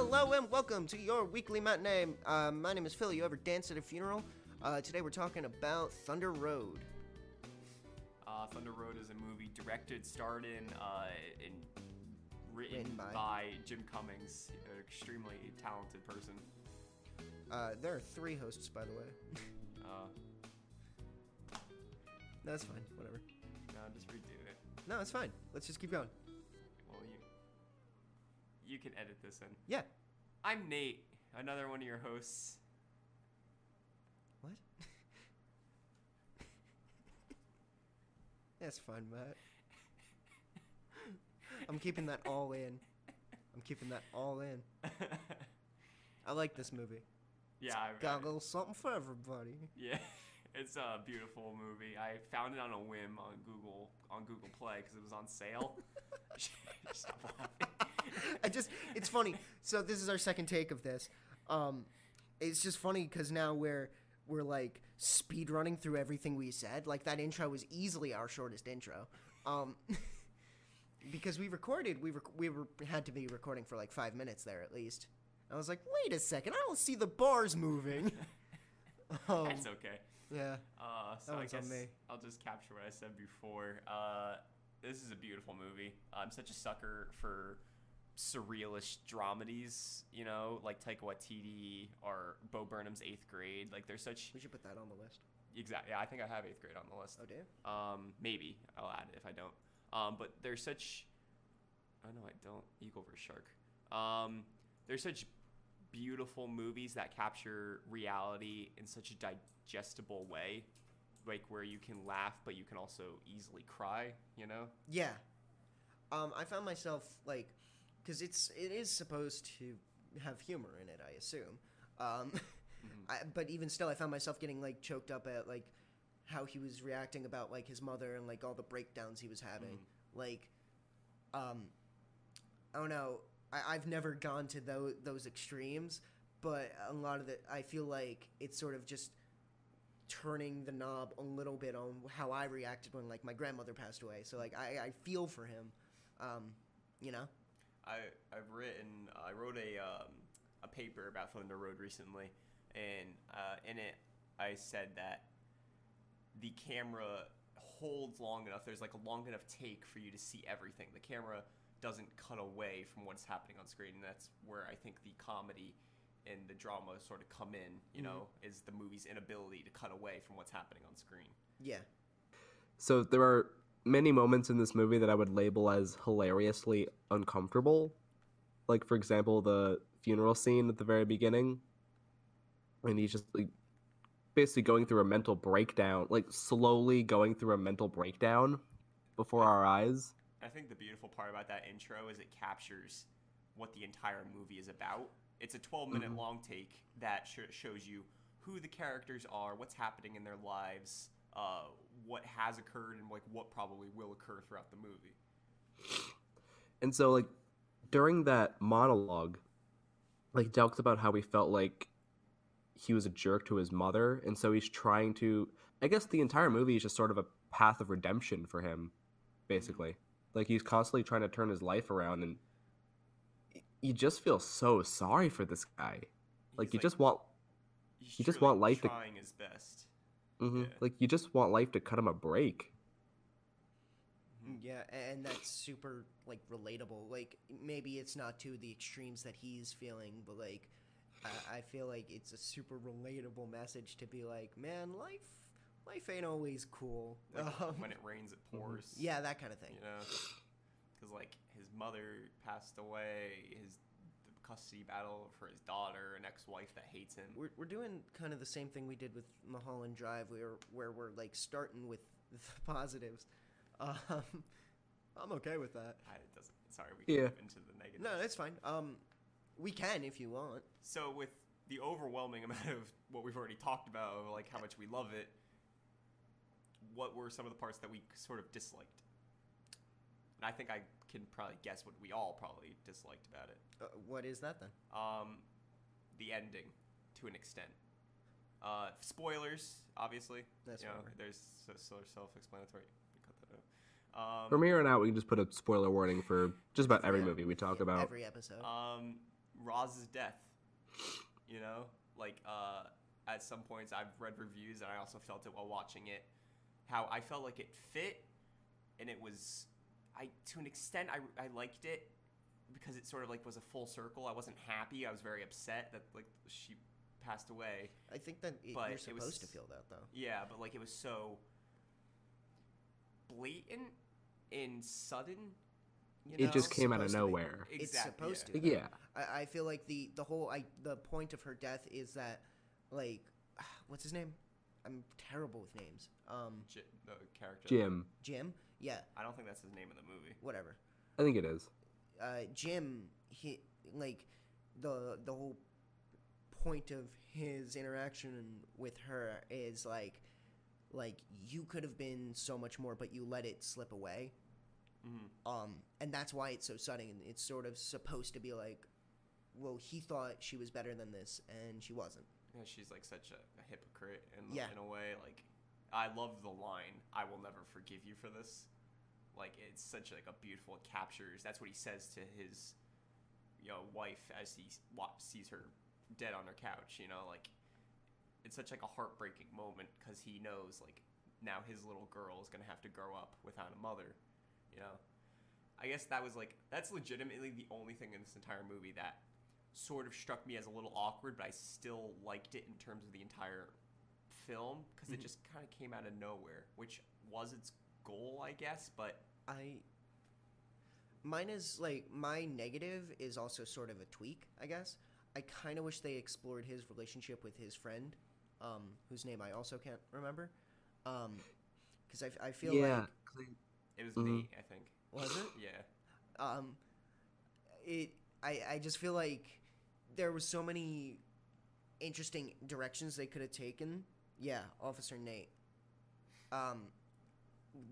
Hello and welcome to your weekly matinee. Uh, my name is Phil. You ever dance at a funeral? Uh, today we're talking about Thunder Road. Uh, Thunder Road is a movie directed, starred in, uh, in written, by. by. Jim Cummings, an extremely talented person. Uh, there are three hosts, by the way. Uh, no, it's fine. Whatever. no, just redo it. No, it's fine. Let's just keep going. You can edit this in. Yeah. I'm Nate, another one of your hosts. What? That's fine, Matt. I'm keeping that all in. I'm keeping that all in. I like this movie. Yeah, I, Got a little something for everybody. yeah, it's a beautiful movie. I found it on a whim on Google on Google Play because it was on sale. Stop laughing. I just, it's funny. So this is our second take of this. Um, it's just funny because now we're we're like speed running through everything we said. Like that intro was easily our shortest intro. Um, because we recorded, we rec- we were had to be recording for like five minutes there at least. I was like, wait a second, I don't see the bars moving. um, That's okay. Yeah. Uh, so That I guess me. I'll just capture what I said before. Uh, this is a beautiful movie. I'm such a sucker for surrealist dramedies, you know, like Taika Waititi or Bo Burnham's Eighth Grade. Like, there's such We should put that on the list. exactly. Yeah, I think I have Eighth Grade on the list. Oh, damn. Um, maybe I'll add it if I don't. Um, but there's such. Oh no, I don't. Eagle vs Shark. Um, there's such beautiful movies that capture reality in such a digestible way, like where you can laugh but you can also easily cry. You know. Yeah. Um, I found myself like, because it's it is supposed to have humor in it, I assume. Um, I, but even still, I found myself getting like choked up at like how he was reacting about like his mother and like all the breakdowns he was having. Like, um, I don't know. I, I've never gone to those those extremes, but a lot of it, I feel like it's sort of just turning the knob a little bit on how I reacted when like my grandmother passed away. So like I, I feel for him, um, you know. I I've written I wrote a um, a paper about Thunder Road recently, and uh, in it I said that the camera holds long enough. There's like a long enough take for you to see everything. The camera doesn't cut away from what's happening on screen, and that's where I think the comedy and the drama sort of come in. You know, mm-hmm. is the movie's inability to cut away from what's happening on screen. Yeah. So there are many moments in this movie that I would label as hilariously uncomfortable. Like for example, the funeral scene at the very beginning. And he's just like basically going through a mental breakdown, like slowly going through a mental breakdown before our eyes. I think the beautiful part about that intro is it captures what the entire movie is about. It's a 12 minute long take that sh- shows you who the characters are, what's happening in their lives, uh, what has occurred, and like what probably will occur throughout the movie. And so like during that monologue, like talks about how he felt like he was a jerk to his mother, and so he's trying to I guess the entire movie is just sort of a path of redemption for him, basically. Like he's constantly trying to turn his life around and you just feel so sorry for this guy. Like He's you like- just want He's You just truly want life to- trying his best. mhm, Yeah. like you just want life to cut him a break. Yeah, and that's super like relatable. Like maybe it's not to the extremes that he's feeling, but like I, I feel like it's a super relatable message to be like, man, life life ain't always cool. Like, Um, when it rains, it pours. yeah, that kind of thing. you know because like his mother passed away his the custody battle for his daughter an ex-wife that hates him We're, we're doing kind of the same thing we did with Mulholland Drive, where where we're like starting with the positives. Um, I'm okay with that. I, it doesn't sorry we can Yeah. move into the negative No, that's fine. Um, we can if you want. so with the overwhelming amount of what we've already talked about like how much we love it what were some of the parts that we sort of disliked and i think i can probably guess what we all probably disliked about it Uh, what is that then? um, the ending to an extent. Uh, spoilers, obviously. That's you know, whatever. there's so, so self-explanatory. We cut that out. From here on out, we can just put a spoiler warning for just about every movie we talk about. Every episode. Um, um, Roz's death. You know, like uh, at some points I've read reviews and I also felt it while watching it. How I felt like it fit, and it was, I to an extent I I liked it because it sort of like was a full circle. I wasn't happy. I was very upset that like she passed away. I think that it, But you're it supposed was- to feel that though. Yeah, but like it was so blatant and sudden. You It just came out of supposed to be. nowhere. It's supposed yeah. to. Yeah. I, I feel like the the whole I the point of her death is that like what's his name? I'm terrible with names. Um, J- the character. Jim. Jim. Yeah, I don't think that's his name in the movie. whatever. I think it is. Uh, Jim. He like the the whole point of his interaction with her is like like you could have been so much more, but you let it slip away. hmm Um, and that's why it's so sudden. and It's sort of supposed to be like, well, he thought she was better than this, and she wasn't. Yeah, she's like such a, a hypocrite in, Yeah. in a way. Like, I love the line, "I will never forgive you for this." Like, it's such like a beautiful. It captures. That's what he says to his, you know, wife as he sees her dead on her couch. You know, like, it's such like a heartbreaking moment because he knows like now his little girl is gonna have to grow up without a mother. You know, I guess that was like that's legitimately the only thing in this entire movie that sort of struck me as a little awkward, but I still liked it in terms of the entire film because it Mhm. just kind of came out of nowhere, which was its goal, I guess. But I. Mine is like my negative is also sort of a tweak, I guess. I kind of wish they explored his relationship with his friend, um, whose name I also can't remember. Um, because I, I feel yeah. like 'cause I- it was Mhm. Nate, I think. was it? Yeah. um it I, I just feel like there was so many interesting directions they could have taken. Yeah officer nate. Um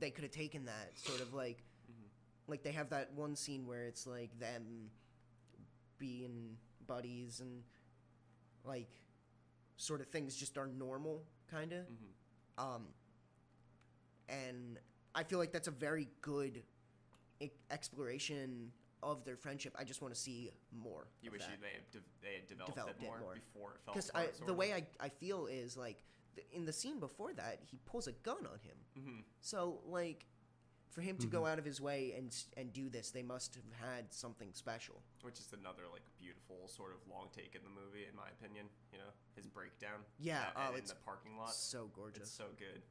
they could have taken that sort of like Mhm. like they have that one scene where it's like them being buddies and like sort of things just are normal kind of hmm um, and I feel like that's a very good exploration of their friendship. I just want to see more. You of wish that. they had de- they had developed, Developed it it more, more. before it fell because apart. I sort the of. way I, I feel is like th- in the scene before that he pulls a gun on him. Mhm. So like for him to go out of his way and and do this, they must have had something special. Which is another like beautiful sort of long take in the movie, in my opinion. You know, his breakdown. Yeah, uh, oh, in it's the parking lot. So It's gorgeous. so good.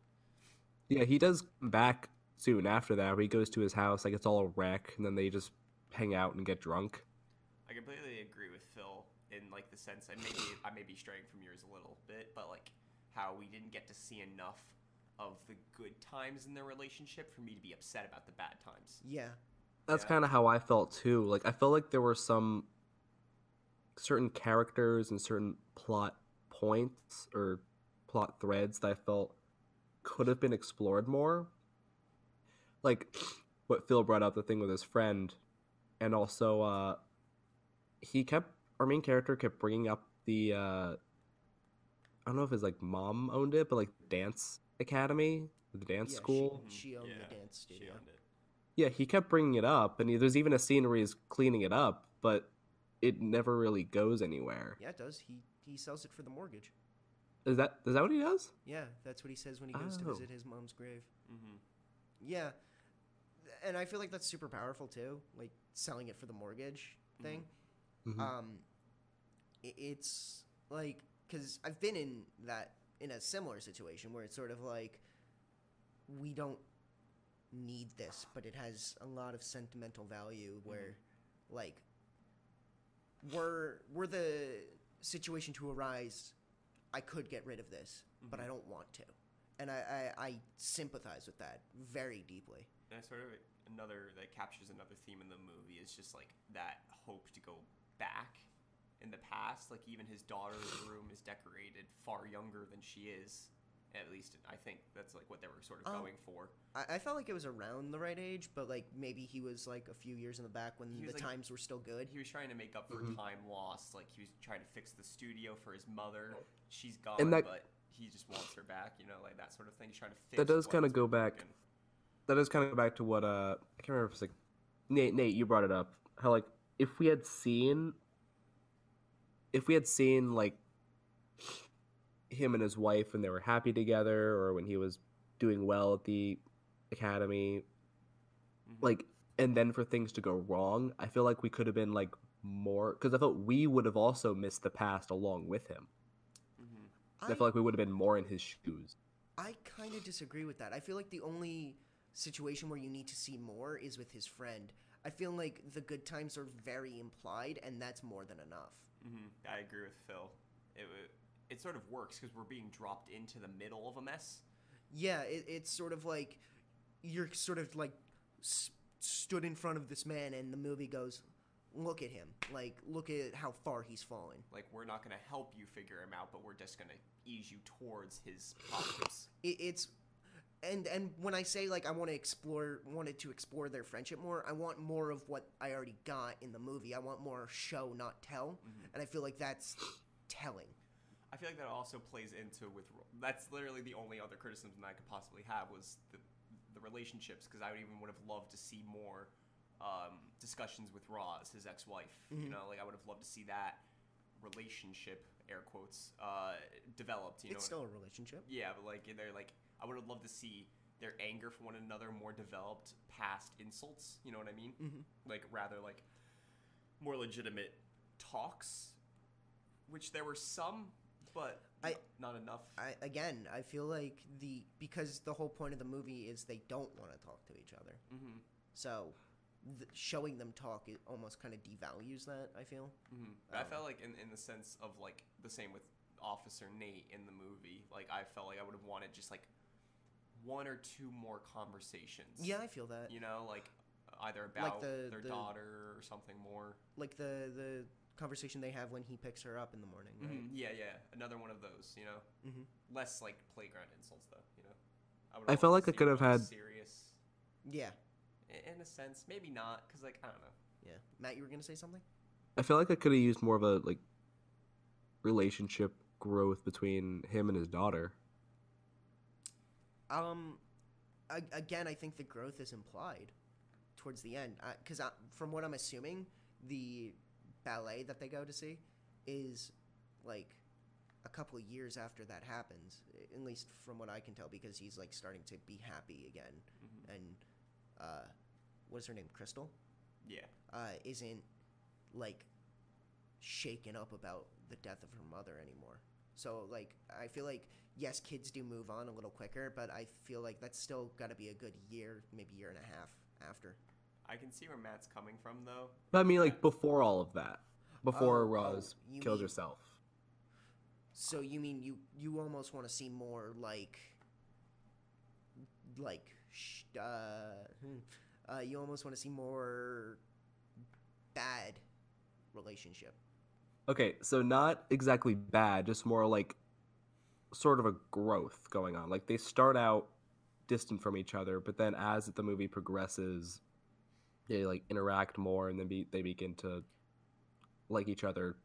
Yeah, he does come back soon after that. Where he goes to his house, like it's all a wreck, and then they just hang out and get drunk. I completely agree with Phil in like the sense, and maybe I may be straying from yours a little bit, but like how we didn't get to see enough of the good times in their relationship for me to be upset about the bad times. Yeah. That's Yeah. kind of how I felt too. Like I felt like there were some certain characters and certain plot points or plot threads that I felt could have been explored more. Like what Phil brought up the thing with his friend and also uh he kept our main character kept bringing up the uh I don't know if his like mom owned it, but like dance academy, the dance yeah, school. She, she owned Yeah, the dance She studio. owned it. Yeah, he kept bringing it up, and he, there's even a scene where he's cleaning it up, but it never really goes anywhere. Yeah, it does. He he sells it for the mortgage. Is that is that what he does? Yeah, that's what he says when he goes to Oh. visit his mom's grave. Mm-hmm. Yeah, and I feel like that's super powerful too, like selling it for the mortgage thing. Mhm. Um, i it's like because I've been in that in a similar situation where it's sort of like we don't need this, but it has a lot of sentimental value. Where like were were the situation to arise, I could get rid of this, but I don't want to. And I, I, I sympathize with that very deeply. And sort of another that captures another theme in the movie is just like that hope to go back in the past. Like even his daughter's room is decorated far younger than she is. At least I think that's like what they were sort of Um, going for. I, I felt like it was around the right age, but like maybe he was like a few years in the back when the like- times were still good. He was trying to make up for Mhm. time lost. Like he was trying to fix the studio for his mother. She's gone, that- but he just wants her back. You know, like that sort of thing. He's trying to fix. That does what kinda go been back- broken. That does kind of go back to what uh I can't remember if it's like Nate Nate you brought it up how like if we had seen if we had seen like him and his wife when they were happy together or when he was doing well at the academy Mhm. like and then for things to go wrong i feel like we could have been like more because i felt we would have also missed the past along with him Mhm. I, feel like we would have been more in his shoes I kind of disagree with that. I feel like the only situation where you need to see more is with his friend. I feel like the good times are very implied, and that's more than enough. hmm I agree with Phil. It it sort of works because we're being dropped into the middle of a mess. Yeah, it, it's sort of like you're sort of like s- stood in front of this man, and the movie goes, "Look at him! Like, look at how far he's fallen." Like we're not gonna help you figure him out, but we're just gonna ease you towards his problems. It, it's and and when I say like I want to explore, wanted to explore their friendship more, I want more of what I already got in the movie. I want more show, not tell, and I feel like that's telling. I feel like that also plays into with that's literally the only other criticism that I could possibly have was the the relationships because I would even would have loved to see more um, discussions with Roz, his ex-wife. You know, like I would have loved to see that relationship, air quotes, uh, developed. You know, it's still a relationship. yeah, but like they're like I would have loved to see their anger for one another more developed past insults. You know what I mean? Mm-hmm. Like rather like more legitimate talks, which there were some, but I- not enough. I again, I feel like the because the whole point of the movie is they don't want to talk to each other. mm-hmm. So th- showing them talk it almost kind of devalues that. I feel. Mm-hmm. But I Um, felt like in, in the sense of like the same with Officer Nate in the movie. Like I felt like I would have wanted just like one or two more conversations. Yeah, I feel that. You know, like either about the- their the- daughter or something more. Like the the conversation they have when he picks her up in the morning. Right? Mhm. Yeah, yeah. Another one of those. You know, Mm-hmm. less like playground insults though. You know, would've I felt like I could have had- serious. Yeah, In a sense, maybe not, because like I don't know. yeah. Matt, you were gonna say something? i feel like i could have used more of a like relationship growth between him and his daughter Um, again, I think the growth is implied towards the end because from what I'm assuming, the ballet that they go to see is like a couple of years after that happens, at least from what I can tell, because he's like starting to be happy again, Mhm. and uh, what is her name, Crystal, Yeah. uh, isn't like shaken up about the death of her mother anymore. So like I feel like yes, kids do move on a little quicker, but I feel like that's still got to be a good year, maybe year and a half after. I can see where Matt's coming from though. but i mean like before all of that before Oh, roz oh, you kills mean- herself So you mean you you almost want to see more like like sh- uh, hmm, uh you almost want to see more bad relationship. Okay so not exactly bad just more like sort of a growth going on like they start out distant from each other but then as the movie progresses they like interact more and then be, they begin to like each other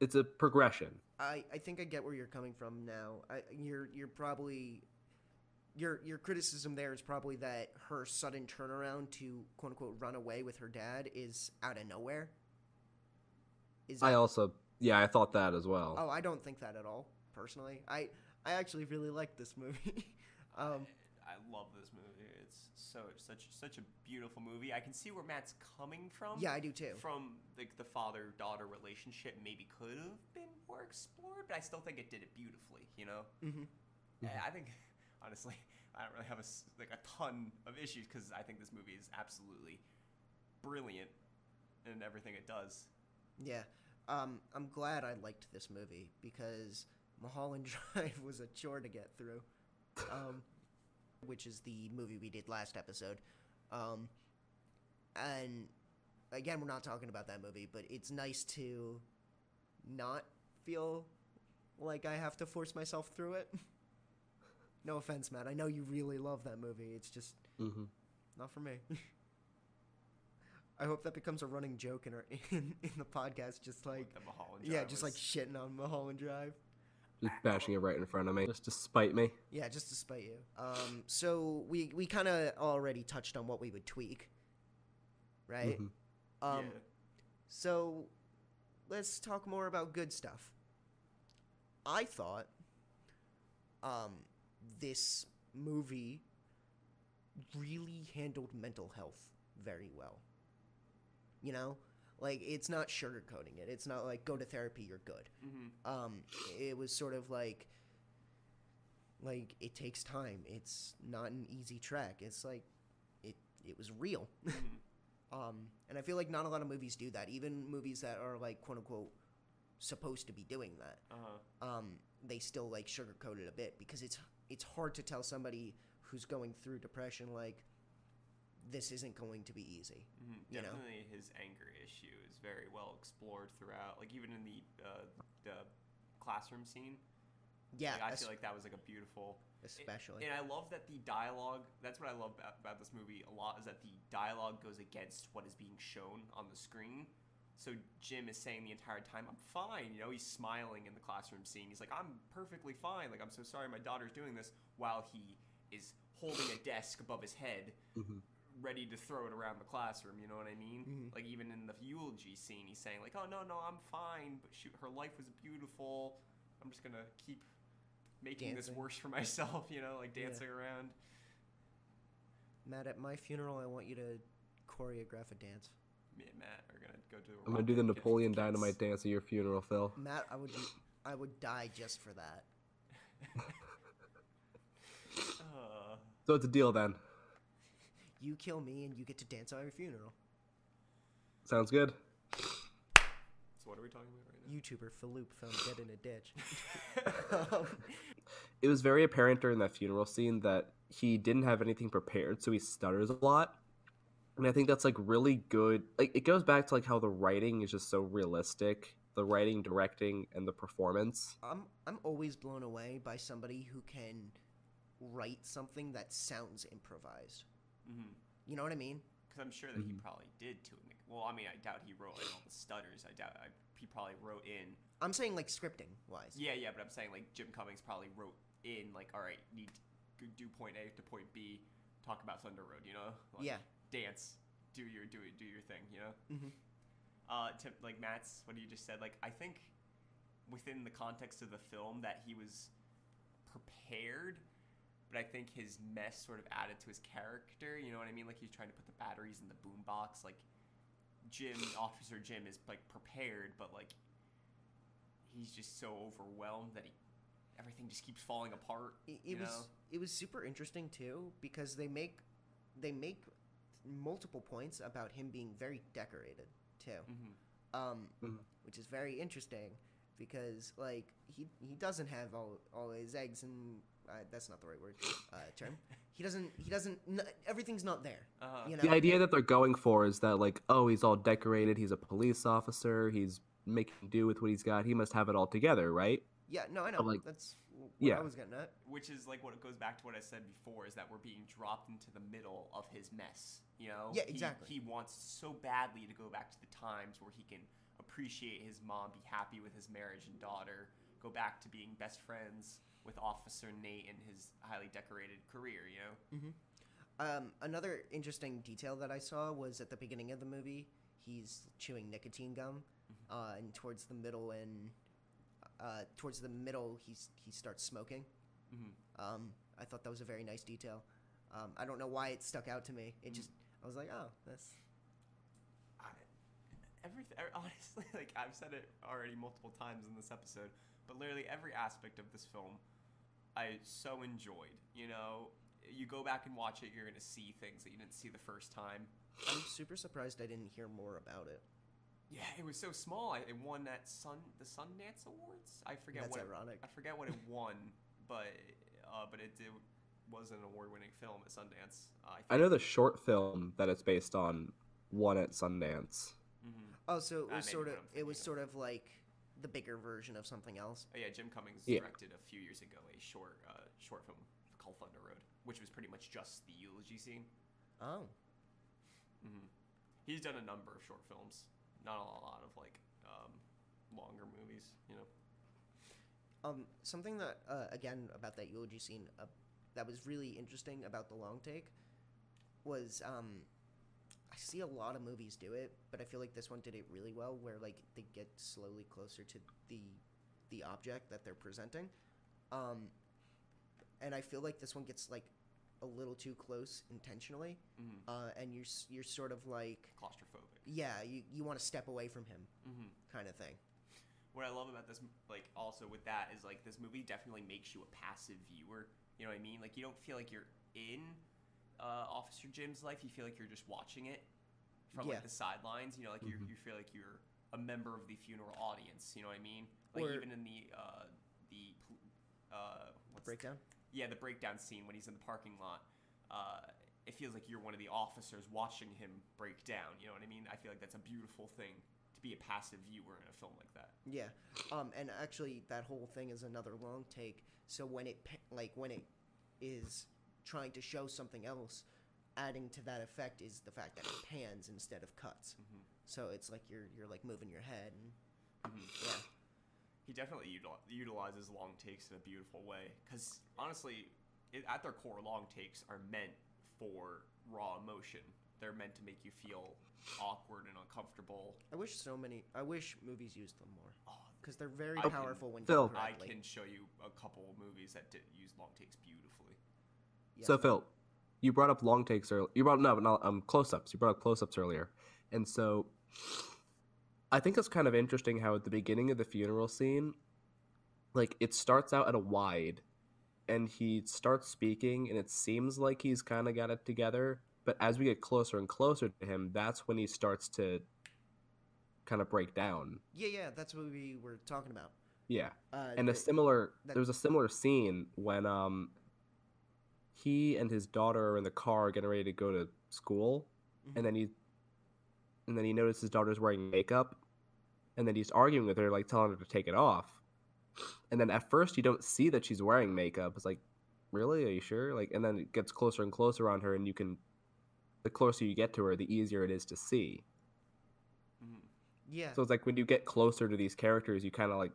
it's a progression I, I think I get where you're coming from now. I, you're you're probably your your criticism there is probably that her sudden turnaround to quote unquote run away with her dad is out of nowhere. Is i also yeah i thought that as well oh I don't think that at all personally. I I actually really like this movie. um, I love this movie. It's so such such a beautiful movie. I can see where Matt's coming from. yeah, I do too. From like the father daughter relationship, maybe could have been more explored, but I still think it did it beautifully. You know, hmm And I think honestly, I don't really have a like a ton of issues because I think this movie is absolutely brilliant in everything it does. Yeah. Um, I'm glad I liked this movie because Mulholland Drive was a chore to get through. Um, which is the movie we did last episode. Um, and again, we're not talking about that movie, but it's nice to not feel like I have to force myself through it. no offense, Matt. I know you really love that movie. It's just hmm not for me. I hope that becomes a running joke in our in, in the podcast, just like The Mulholland yeah, just was- like shitting on Mulholland Drive. just bashing it right in front of me just to spite me Yeah, just to spite you. Um, so we we kind of already touched on what we would tweak, right? Mhm. Um, yeah. so let's talk more about good stuff. I thought um, this movie really handled mental health very well. You know, like it's not sugarcoating it. It's not like go to therapy, you're good. Mm-hmm. Um, it was sort of like, like it takes time. It's not an easy track. It's like, it it was real. Mm-hmm. Um, and I feel like not a lot of movies do that. Even movies that are like quote unquote supposed to be doing that, Uh-huh. um, they still like sugarcoat it a bit because it's it's hard to tell somebody who's going through depression like this isn't going to be easy. Mhm. You know? Definitely, his anger issue is very well explored throughout. Like even in the uh, the classroom scene, Yeah, like, I es- feel like that was like a beautiful. especially. And I love that the dialogue. That's what I love about, about this movie a lot is that the dialogue goes against what is being shown on the screen. So Jim is saying the entire time, "I'm fine." You know, he's smiling in the classroom scene. He's like, "I'm perfectly fine." Like, "I'm so sorry, my daughter's doing this," while he is holding a desk above his head, Mhm. Ready to throw it around the classroom. You know what I mean? Mhm. Like even in the eulogy scene, he's saying like, "Oh no, no, I'm fine," but shoot, her life was beautiful. I'm just gonna keep making this worse for myself. You know, like Yeah. dancing around. Matt, at my funeral, I want you to choreograph a dance. Me and Matt are gonna go to. I'm gonna do the Napoleon dance. Dynamite dance at your funeral, Phil. Matt, I would I would die just for that. Uh, So it's a deal then. You kill me and you get to dance at my funeral. Sounds good. so what are we talking about right now? YouTuber Phaloop found dead in a ditch. um, It was very apparent during that funeral scene that he didn't have anything prepared, so he stutters a lot. And I think that's like really good. Like it goes back to like how the writing is just so realistic. The writing, directing, and the performance. I'm I'm always blown away by somebody who can write something that sounds improvised. Mm-hmm. You know what I mean? Because I'm sure that he Mhm. probably did to an. Well, I mean, I doubt he wrote in all the stutters. I doubt I, he probably wrote in. I'm saying like scripting wise. Yeah, yeah, but I'm saying like Jim Cummings probably wrote in like, all right, need to do point A to point B, talk about Thunder Road, you know? Like, Yeah. Dance, do your do it, do your thing, you know? Mhm. Uh, to like Matt's what you just said, like I think within the context of the film that he was prepared, but I think his mess sort of added to his character. You know what I mean? Like he's trying to put the batteries in the boombox. Like Jim, Officer Jim, is like prepared, but like he's just so overwhelmed that he everything just keeps falling apart. It, it was know? it was super interesting too because they make they make multiple points about him being very decorated too. Mm-hmm. um, Mhm. which is very interesting because like he he doesn't have all all his eggs in uh, that's not the right word uh, term. He doesn't he doesn't n- everything's not there. Uh-huh. You know, The idea that they're going for is that like, oh, he's all decorated. He's a police officer. He's making do with what he's got. He must have it all together, right? yeah, no, I know. like- that's what Yeah. I was getting at. which is like what it goes back to what I said before is that we're being dropped into the middle of his mess. You know? Yeah, He- exactly. He, wants so badly to go back to the times where he can appreciate his mom, be happy with his marriage and daughter, go back to being best friends with Officer Nate and his highly decorated career. You know? Um, another interesting detail that I saw was at the beginning of the movie, he's chewing nicotine gum, uh, and towards the middle and uh, towards the middle, he's he starts smoking. Mm-hmm. Um, I thought that was a very nice detail. Um, I don't know why it stuck out to me. It just I was like, oh, that's I, everything honestly like i've said it already multiple times in this episode but literally every aspect of this film i so enjoyed you know you go back and watch it you're gonna see things that you didn't see the first time I'm super surprised I didn't hear more about it. yeah it was so small I- it won that sun the sundance awards i forget That's what it- ironic. i forget what it won but uh, but it, it was an award-winning film at sundance uh, i, I know the short film that it's based on won at Sundance. hmm Oh, so it was sort of it was thinking sort of like the bigger version of something else. Oh yeah, Jim Cummings Yeah. directed a few years ago a short uh, short film called Thunder Road, which was pretty much just the eulogy scene. Oh, hmm He's done a number of short films, not a lot of like um, longer movies. You know. um, something that uh, again about that eulogy scene uh, that was really interesting about the long take was um, I see a lot of movies do it, but I feel like this one did it really well, where like they get slowly closer to the the object that they're presenting, um, and I feel like this one gets like a little too close intentionally, Mhm. uh, and you're you're sort of like Claustrophobic. yeah, you you want to step away from him, Mm-hmm. kind of thing. What I love about this, like, also with that is like this movie definitely makes you a passive viewer. You know what I mean? Like, you don't feel like you're in uh, Officer Jim's life. You feel like you're just watching it from Yeah. like the sidelines. You know, like you Mhm. you feel like you're a member of the funeral audience. You know what I mean? Like Or- even in the uh, the uh, what's Breakdown. yeah, the breakdown scene when he's in the parking lot. Uh, it feels like you're one of the officers watching him break down. You know what I mean? I feel like that's a beautiful thing to be a passive viewer in a film like that. Yeah, um, and actually, that whole thing is another long take. So when it like when it is trying to show something else, adding to that effect is the fact that it pans instead of cuts. Mhm. So it's like you're you're like moving your head. And, Mhm. yeah, He definitely util- utilizes long takes in a beautiful way. Because honestly, it, at their core, long takes are meant for raw emotion. They're meant to make you feel awkward and uncomfortable. I wish so many. I wish movies used them more Oh, because they're very I can- powerful when Phil. done I can show you a couple movies that did use long takes beautifully. Yeah. So Phil, you brought up long takes earlier. You brought no, no, um, close-ups. You brought up close-ups earlier, and so I think it's kind of interesting how at the beginning of the funeral scene, like it starts out at a wide, and he starts speaking, and it seems like he's kind of got it together. But as we get closer and closer to him, that's when he starts to kind of break down. yeah, yeah, that's what we were talking about. Yeah. Uh, and a similar that- there was a similar scene when um he and his daughter are in the car getting ready to go to school Mhm. and then he and then he noticed his daughter's wearing makeup and then he's arguing with her like telling her to take it off. And then at first you don't see that she's wearing makeup. It's like really? Are you sure? Like and then it gets closer and closer on her and you can the closer you get to her the easier it is to see. Yeah, so it's like when you get closer to these characters you kind of like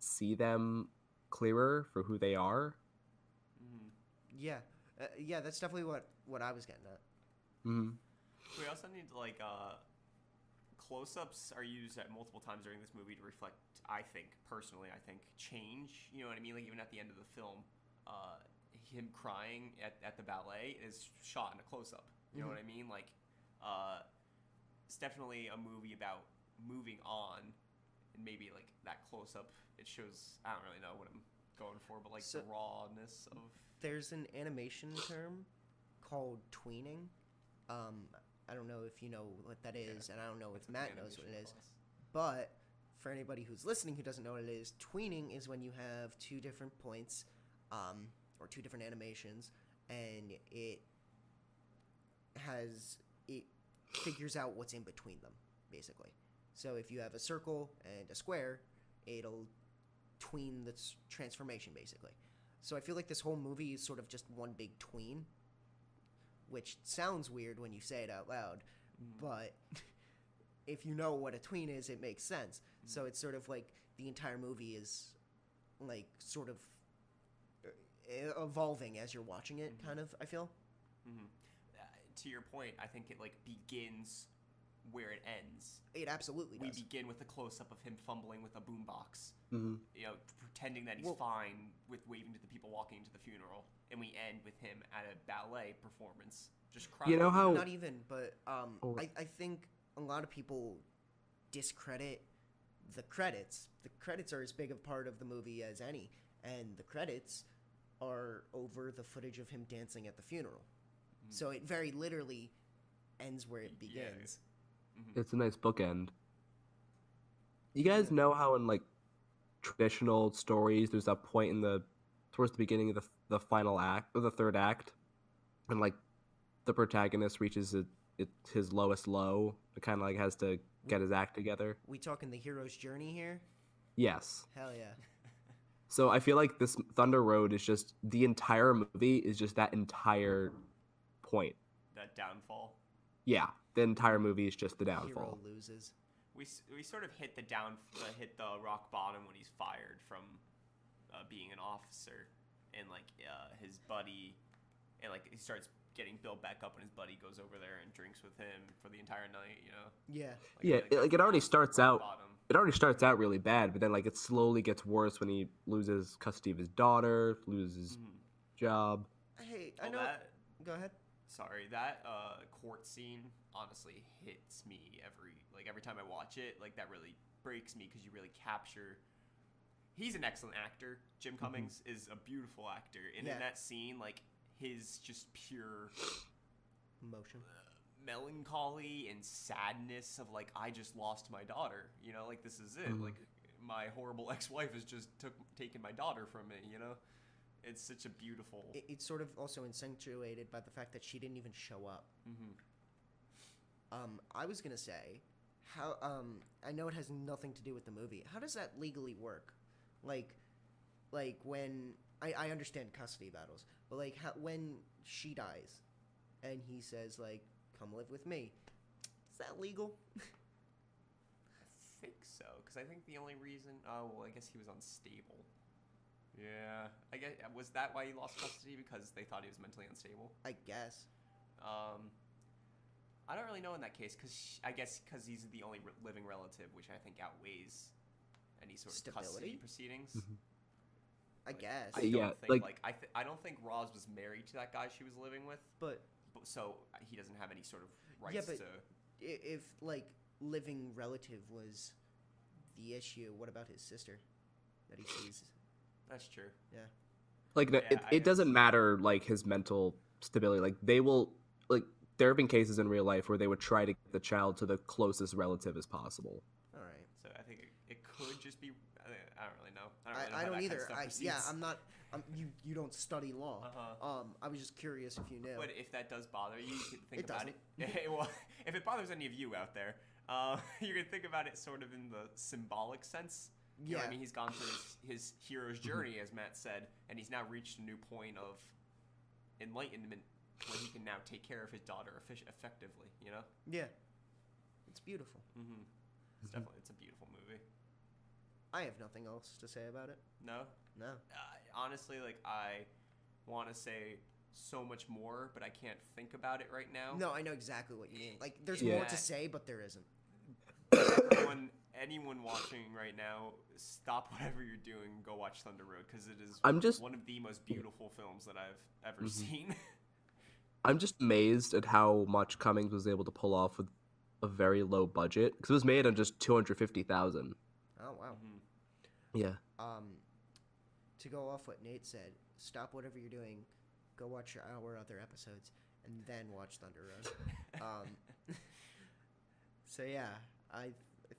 see them clearer for who they are. Yeah, uh, yeah. That's definitely what what I was getting at. mm-hmm. We also need like uh, close-ups are used at multiple times during this movie to reflect. I think personally, I think change. You know what I mean? Like even at the end of the film, uh, him crying at, at the ballet is shot in a close-up. You know Mhm. what I mean? Like uh, it's definitely a movie about moving on, and maybe like that close-up. It shows. I don't really know what I'm going for, but like So- the rawness of. There's an animation term called tweening. Um, I don't know if you know what that is, and I don't know if in Matt knows what it is. class. But for anybody who's listening who doesn't know what it is, tweening is when you have two different points, um, or two different animations, and it has it figures out what's in between them, basically. So if you have a circle and a square, it'll tween the s- transformation, basically. So I feel like this whole movie is sort of just one big tween, which sounds weird when you say it out loud, Mhm. but if you know what a tween is, it makes sense. So it's sort of like the entire movie is like sort of uh, evolving as you're watching it, Mhm. kind of, I feel. hmm Uh, to your point, I think it like begins where it ends. It absolutely does. We does. begin with a close up of him fumbling with a boombox, Mm-hmm. you know, pretending that he's Well- fine with waving to the people walking into the funeral, and we end with him at a ballet performance, just crying. You know how Not even, but um, Oh. I, I think a lot of people discredit the credits. The credits are as big a part of the movie as any, and the credits are over the footage of him dancing at the funeral. Mhm. So it very literally ends where it Yeah. begins. Mhm. it's a nice bookend. You guys know how in like traditional stories, there's that point in the towards the beginning of the the final act or the third act, and like the protagonist reaches it, it his lowest low. It kind of like has to get his act together. We talking the hero's journey here? Yes. Hell yeah. So I feel like this Thunder Road is just the entire movie is just that entire point. that downfall. Yeah, the entire movie is just the Hero downfall. loses. We, we sort of hit the down uh, hit the rock bottom when he's fired from uh, being an officer, and like uh, his buddy, and like he starts getting built back up when his buddy goes over there and drinks with him for the entire night. You know. Yeah. Like, Yeah, I it- like, it already starts out- bottom. It already starts out really bad, but then like it slowly gets worse when he loses custody of his daughter, loses Mhm. job. Hey, I Well, know. that Go ahead. Sorry that uh, court scene honestly hits me every like every time I watch it. Like that really breaks me because you really capture. He's an excellent actor. Jim Cummings is a beautiful actor, and Yeah. in that scene, like his just pure Motion. melancholy and sadness of like I just lost my daughter. You know, like this is it. Mhm. Like my horrible ex-wife has just took taken my daughter from me. You know, it's such a beautiful. It, it's sort of also accentuated by the fact that she didn't even show up. Mhm. Um, I was gonna say, how um, I know it has nothing to do with the movie. How does that legally work? Like, like when I, I understand custody battles, but like how, when she dies, and he says like, "Come live with me," is that legal? I think so, because I think the only reason. Oh well, I guess he was unstable. Yeah, I guess was that why he lost custody because they thought he was mentally unstable. I guess. Um, I don't really know in that case because I guess because he's the only re- living relative, which I think outweighs any sort of custody Stability? proceedings. Mhm. I Like, guess. I don't Yeah, think like- like, I th- I don't think Roz was married to that guy she was living with, but but so uh, he doesn't have any sort of rights Yeah, but- to. if like living relative was the issue, what about his sister that he sees? That's true. Yeah. Like Yeah, it, I it doesn't matter like his mental stability. Like they will like there have been cases in real life where they would try to get the child to the closest relative as possible. All right. So I think it, it could just be. I, I don't really know. I don't, I, really know I how don't that kind of either. I, yeah. I'm not. I'm, you you don't study law. Uh-huh. Um, I was just curious if you knew. But if that does bother you, you can think It about it. well, if it bothers any of you out there, uh, you can think about it sort of in the symbolic sense. You know what Yeah. I mean, he's gone through his, his hero's journey, as Matt said, and he's now reached a new point of enlightenment where he can now take care of his daughter effectively. You know, yeah, it's beautiful. mm-hmm. it's definitely it's a beautiful movie. I have nothing else to say about it. No, No. uh, honestly, like I want to say so much more, but I can't think about it right now. No, I know exactly what you mean. Like, there's more to say, but there isn't. Everyone, anyone watching right now, stop whatever you're doing go watch Thunder Road because it is I'm just- one of the most beautiful films that I've ever Mhm. seen. I'm just amazed at how much Cummings was able to pull off with a very low budget because it was made on just two hundred fifty thousand. Oh wow. Mhm. Yeah, Um, to go off what Nate said, stop whatever you're doing, go watch our other episodes, and then watch Thunder Road. um, so yeah, I, I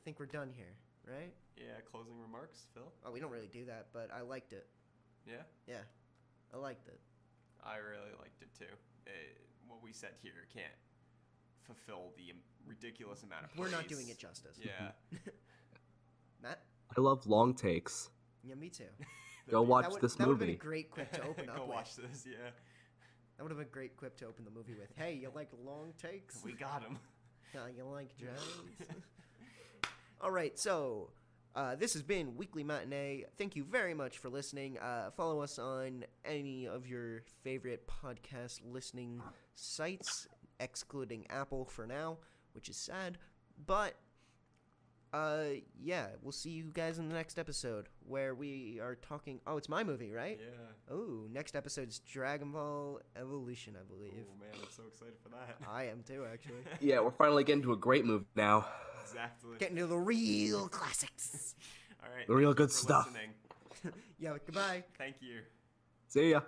think we're done here, right? Yeah, closing remarks, Phil. Oh, we don't really do that, but I liked it. Yeah, Yeah, I liked it. I really liked it too. It, what we said here can't fulfill the ridiculous amount of. We're not doing it justice. Yeah. Matt? I love long takes. Yeah, me too. Go watch that would, this that would have been a great quip to open up Go with. watch this. Yeah, That would have been a great quip to open the movie with. Hey, you like long takes? we got him. Yeah, you like jazz? All right, so uh, this has been Weekly Matinee. Thank you very much for listening. Uh, follow us on any of your favorite podcast listening sites, excluding Apple for now, which is sad. But uh, yeah, we'll see you guys in the next episode where we are talking. Oh, it's my movie, right? Yeah. Oh, next episode's Dragon Ball Evolution, I believe. Oh man, I'm so excited for that. I am too, actually. Yeah, we're finally getting to a great movie now. exactly. Getting to the real classics. All right. The real good stuff. yeah, goodbye. Thank you. See ya.